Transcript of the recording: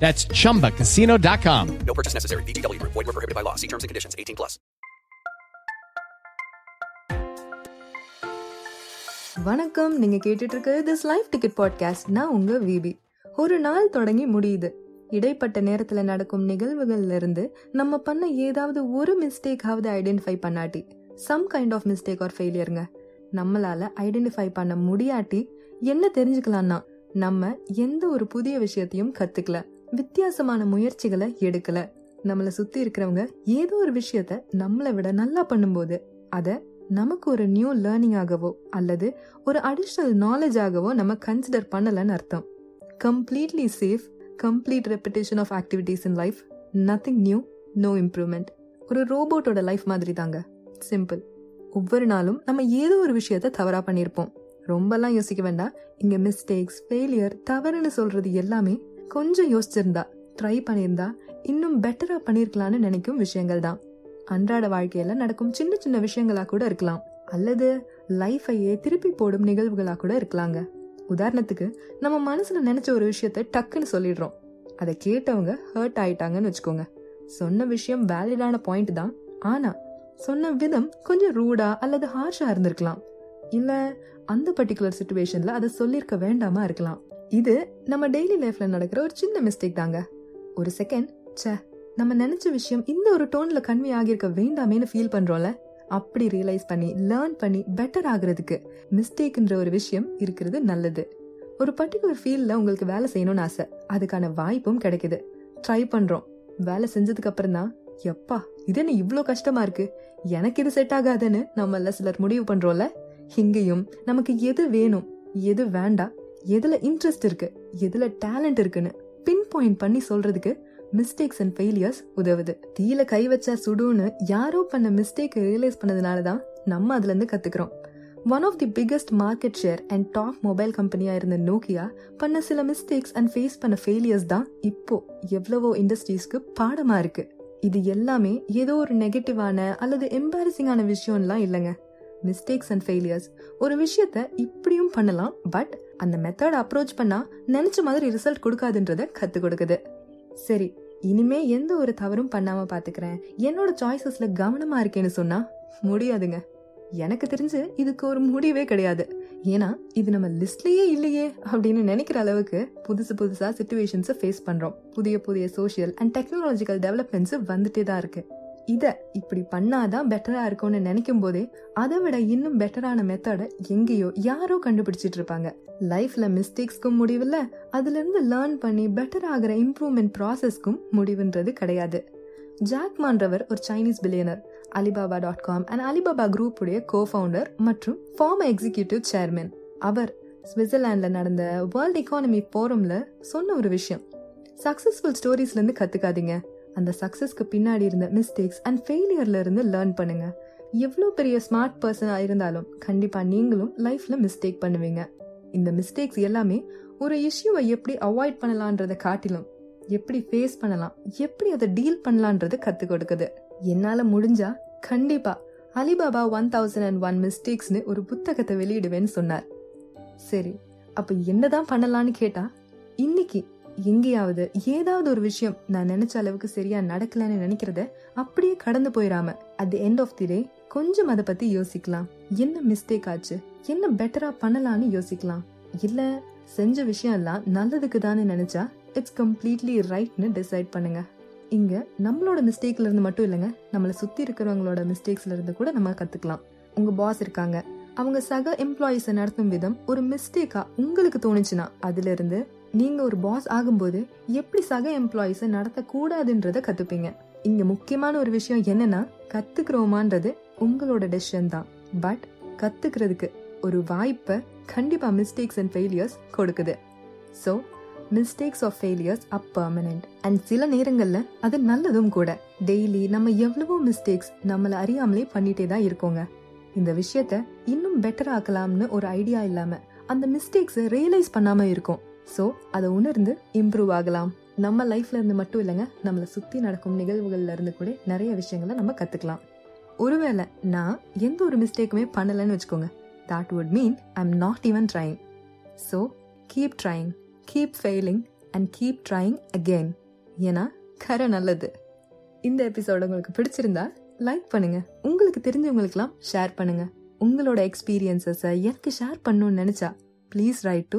That's chumbacasino.com. No purchase necessary. VGW Group. Void were prohibited by law. See terms and conditions. 18 plus. வணக்கம் நீங்க கேட்டுட்டு இருக்க this life ticket podcast நான் உங்க VP ஒரு நாள் தொடங்கி முடியுது இடைப்பட்ட நேரத்துல நடக்கும் நிகழ்வுகள்ல இருந்து நம்ம பண்ண ஏதாவது ஒரு மிஸ்டேக்காவது identify பண்ணாட்டி some kind of mistake or ஃபெயிலியருங்க நம்மளால ஐடென்டிஃபை பண்ண முடியாட்டி என்ன தெரிஞ்சுக்கலாம்னா நம்ம எந்த ஒரு புதிய விஷயத்தையும் கத்துக்கல வித்தியாசமான முயற்சிகளை எடுக்கல. நம்மளை சுத்தி இருக்கிறவங்க ஏதோ ஒரு விஷயத்த நம்மளை விட நல்லா பண்ணும்போது அத நமக்கு ஒரு நியூ லேர்னிங் ஆகவோ அல்லது ஒரு அடிஷ்னல் நாலேஜ் ஆகவோ நம்ம கன்சிடர் பண்ணலன்னு அர்த்தம். Completely safe complete repetition of activities in life nothing new no improvement ஒரு ரோபோட்டோட லைஃப் மாதிரி தாங்க சிம்பிள் ஒவ்வொரு நாளும் நம்ம ஏதோ ஒரு விஷயத்த தவறா பண்ணியிருப்போம். ரொம்பலாம் யோசிக்க வேண்டாம். இங்க மிஸ்டேக்ஸ் ஃபெயிலியர் தவறுன்னு சொல்றது எல்லாமே கொஞ்சம் யோசிச்சிருந்தா ட்ரை பண்ணியிருந்தா இன்னும் பெட்டரா பண்ணிருக்கலாம்னு நினைக்கும் விஷயங்கள் தான். அன்றாட வாழ்க்கையில நடக்கும் சின்ன சின்ன விஷயங்களா கூட இருக்கலாம். அல்லது லைஃபையே திருப்பி போடும் நிகழ்வுகளா கூட இருக்கலாங்க. உதாரணத்துக்கு நம்ம மனசுல நினைச்ச ஒரு விஷயத்த டக்குன்னு சொல்லிடுறோம். அதை கேட்டவங்க ஹர்ட் ஆயிட்டாங்கன்னு வச்சுக்கோங்க. சொன்ன விஷயம் வேலிடான பாயிண்ட் தான். ஆனா சொன்ன விதம் கொஞ்சம் ரூடா அல்லது ஹார்ஷா இருந்திருக்கலாம். இல்ல அந்த பர்டிகுலர் சுச்சுவேஷன்ல அதை சொல்லியிருக்க வேண்டாமா இருக்கலாம். இது நம்ம டெய்லி லைஃப்ல நடக்கிற ஒரு சின்ன மிஸ்டேக் தாங்க. ஒரு செகண்ட் ச்சே நம்ம நினைச்ச விஷயம் இந்த ஒரு டோன்ல கன்வே ஆகியிருக்க வேண்டாமேன்னு ஃபீல் பண்றோம்ல? அப்படி ரியலைஸ் பண்ணி லேர்ன் பண்ணி பெட்டர் ஆகுறதுக்கு மிஸ்டேக்ன்ற ஒரு விஷயம் இருக்கிறது நல்லது. ஒரு பர்டிகுலர் ஃபீல்ட்ல உங்களுக்கு வேலை செய்யணும்னு ஆசை. அதுக்கான வாய்ப்பும் கிடைக்குது. ட்ரை பண்றோம். வேலை செஞ்சதுக்கு அப்புறம் தான் எப்பா இது என்ன இவ்வளோ கஷ்டமா இருக்கு? எனக்கு இது செட் ஆகாதுன்னு நம்மள சிலர் முடிவு பண்றோம்ல? இங்கேயும் நமக்கு எது வேணும் எது வேண்டாம் எதுல இன்ட்ரெஸ்ட் இருக்கு எதுல டேலண்ட் இருக்குன்னு பின் பாயிண்ட் பண்ணி சொல்றதுக்கு மிஸ்டேக்ஸ் அண்ட் ஃபெயிலியர்ஸ் உதவுது. தீயில கை வச்சா சுடுன்னு யாரோ பண்ண மிஸ்டேக் ரியலைஸ் பண்ணதுனால தான் நம்ம அதுல இருந்து one of the biggest market share and top mobile கம்பெனியா இருந்த நோக்கியா பண்ண சில மிஸ்டேக்ஸ் அண்ட் ஃபேஸ் பண்ண ஃபெயிலியர்ஸ் தான் இப்போ எவ்வளவோ இண்டஸ்ட்ரீஸ்க்கு பாடமா இருக்கு. இது எல்லாமே ஏதோ ஒரு நெகட்டிவான அல்லது எம்பாரசிங்கான விஷயம்லாம் இல்லைங்க. மிஸ்டேக்ஸ் அண்ட் ஃபெயிலியர்ஸ் ஒரு விஷயத்த இப்படியும் பண்ணலாம் பட் அந்த மெத்தட் அப்ரோச் பண்ணா நினைச்ச மாதிரி ரிசல்ட் கொடுக்காதுன்றத கத்து கொடுக்குது. சரி இனிமே எந்த ஒரு தவறும் பண்ணாம பாத்துக்கிறேன். என்னோட சாய்ஸஸ்ல கவனமா இருக்கேன்னு சொன்னா முடியாதுங்க. எனக்கு தெரிஞ்சு இதுக்கு ஒரு முடிவே கிடையாது. ஏன்னா இது நம்ம லிஸ்ட்லயே இல்லையே அப்படின்னு நினைக்கிற அளவுக்கு புதுசு புதுசா சுச்சுவேஷன்ஸை ஃபேஸ் பண்றோம். புதிய புதிய சோஷியல் அண்ட் டெக்னாலஜிக்கல் டெவலப்மெண்ட்ஸ் வந்துட்டே தான் இருக்கு. இதை இப்படி பண்ணாதான் பெட்டரா இருக்கும்னு நினைக்கும் போதே அதை விட இன்னும் பெட்டரான மெத்தட எங்கேயோ யாரோ கண்டுபிடிச்சிட்டு இருப்பாங்க லைஃப்ல மிஸ்டேக்ஸ்க்கும் முடிவில்ல அதுல இருந்து லேர்ன் பண்ணி பெட்டர் ஆகிற இம்ப்ரூவ்மெண்ட் ப்ராசஸ்க்கும் முடிவுன்றது கிடையாது. ஜாக்மான்றவர் ஒரு Chinese billionaire Alibaba dot com and Alibaba group உடைய கோ ஃபவுண்டர் மற்றும் ஃபார்மர் எக்ஸிகியூட்டிவ் சேர்மன் அவர் சுவிட்சர்லாந்துல நடந்த வேர்ல்ட் எக்கானமி போரம்ல சொன்ன ஒரு விஷயம். சக்சஸ்ஃபுல் ஸ்டோரிஸ்ல இருந்து கத்துக்காதீங்க. அந்த சக்ஸஸ்க்கு பின்னாடி இருந்த மிஸ்டேக்ஸ் அண்ட் ஃபெயிலியர்ல இருந்து லேர்ன் பண்ணுங்க. எவ்வளோ பெரிய ஸ்மார்ட் பர்சனாக இருந்தாலும் கண்டிப்பாக நீங்களும் லைஃப்ல மிஸ்டேக் பண்ணுவீங்க. இந்த மிஸ்டேக்ஸ் எல்லாமே ஒரு இஷ்யூவை எப்படி அவாய்ட் பண்ணலான்றதை காட்டிலும் எப்படி ஃபேஸ் பண்ணலாம் எப்படி அதை டீல் பண்ணலான்றது கத்து கொடுக்குது. என்னால முடிஞ்சா கண்டிப்பா Alibaba one thousand and one மிஸ்டேக்ஸ்னு ஒரு புத்தகத்தை வெளியிடுவேன்னு சொன்னார். சரி அப்ப என்னதான் பண்ணலான்னு கேட்டா இன்னைக்கு எங்கேயாவது ஏதாவது ஒரு விஷயம் நான் நினைச்ச அளவுக்கு சரியா நடக்கலன்னு நினைக்கிறத அப்படியே கடந்து போயிடாம at the end of the day கொஞ்சம் அதை பத்தி யோசிக்கலாம். என்ன மிஸ்டேக் ஆச்சு? என்ன பெட்டரா பண்ணலாம்னு யோசிக்கலாம்? இல்ல செஞ்ச விஷயம் எல்லாம் நல்லதுக்கு தானே நினைச்சா இட்ஸ் கம்ப்ளீட்லி ரைட்னு டிசைட் பண்ணுங்க. இங்க நம்மளோட மிஸ்டேக்ல இருந்து மட்டும் இல்லைங்க நம்மளை சுத்தி இருக்கிறவங்களோட மிஸ்டேக்ஸ்ல இருந்து கூட நம்ம கத்துக்கலாம். உங்க பாஸ் இருக்காங்க. அவங்க சக எம்ப்ளாயிஸை நடத்தும் விதம் ஒரு மிஸ்டேக்கா உங்களுக்கு தோணுச்சுன்னா அதுல இருந்து நீங்க ஒரு பாஸ் ஆகும்போது எப்படி சக எம்ப்ளாயிஸை நடத்த கூடாதுன்றத கத்துப்பீங்க. இங்க முக்கியமான ஒரு விஷயம் என்னன்னா கத்துக்கிறோமான்றது உங்களோட டெசிஷன் தான். பட் கத்துக்கிறதுக்கு ஒரு வாய்ப்பை கண்டிப்பா மிஸ்டேக்ஸ் அண்ட் ஃபெயிலியர்ஸ் கொடுக்குது. So mistakes of failures up permanent and சில நேரங்களில் அது நல்லதும் கூட. டெய்லி நம்ம எவ்வளவோ மிஸ்டேக்ஸ் நம்மளை அறியாமலே பண்ணிட்டே தான் இருக்கோங்க. இந்த விஷயத்த இன்னும் பெட்டர் ஆக்கலாம்னு ஒரு ஐடியா இல்லாம அந்த மிஸ்டேக்ஸை ரியலைஸ் பண்ணாம இருக்கும். ஸோ அதை உணர்ந்து இம்ப்ரூவ் ஆகலாம். நம்ம லைஃப்ல இருந்து மட்டும் இல்லைங்க நம்மளை சுற்றி நடக்கும் நிகழ்வுகள்ல இருந்து கூட நிறைய விஷயங்களை நம்ம கற்றுக்கலாம் ஒருவேளை நான் எந்த ஒரு மிஸ்டேக்குமே பண்ணலைன்னு வச்சுக்கோங்க. That would mean I am not even trying so keep trying keep failing and keep trying again. ஏன்னா கரை நல்லது. இந்த எபிசோட் உங்களுக்கு பிடிச்சிருந்தா லைக் பண்ணுங்க. உங்களுக்கு தெரிஞ்சவங்களுக்கெல்லாம் ஷேர் பண்ணுங்க. உங்களோட எக்ஸ்பீரியன்சஸை எனக்கு ஷேர் பண்ணணும்னு நினச்சா please write to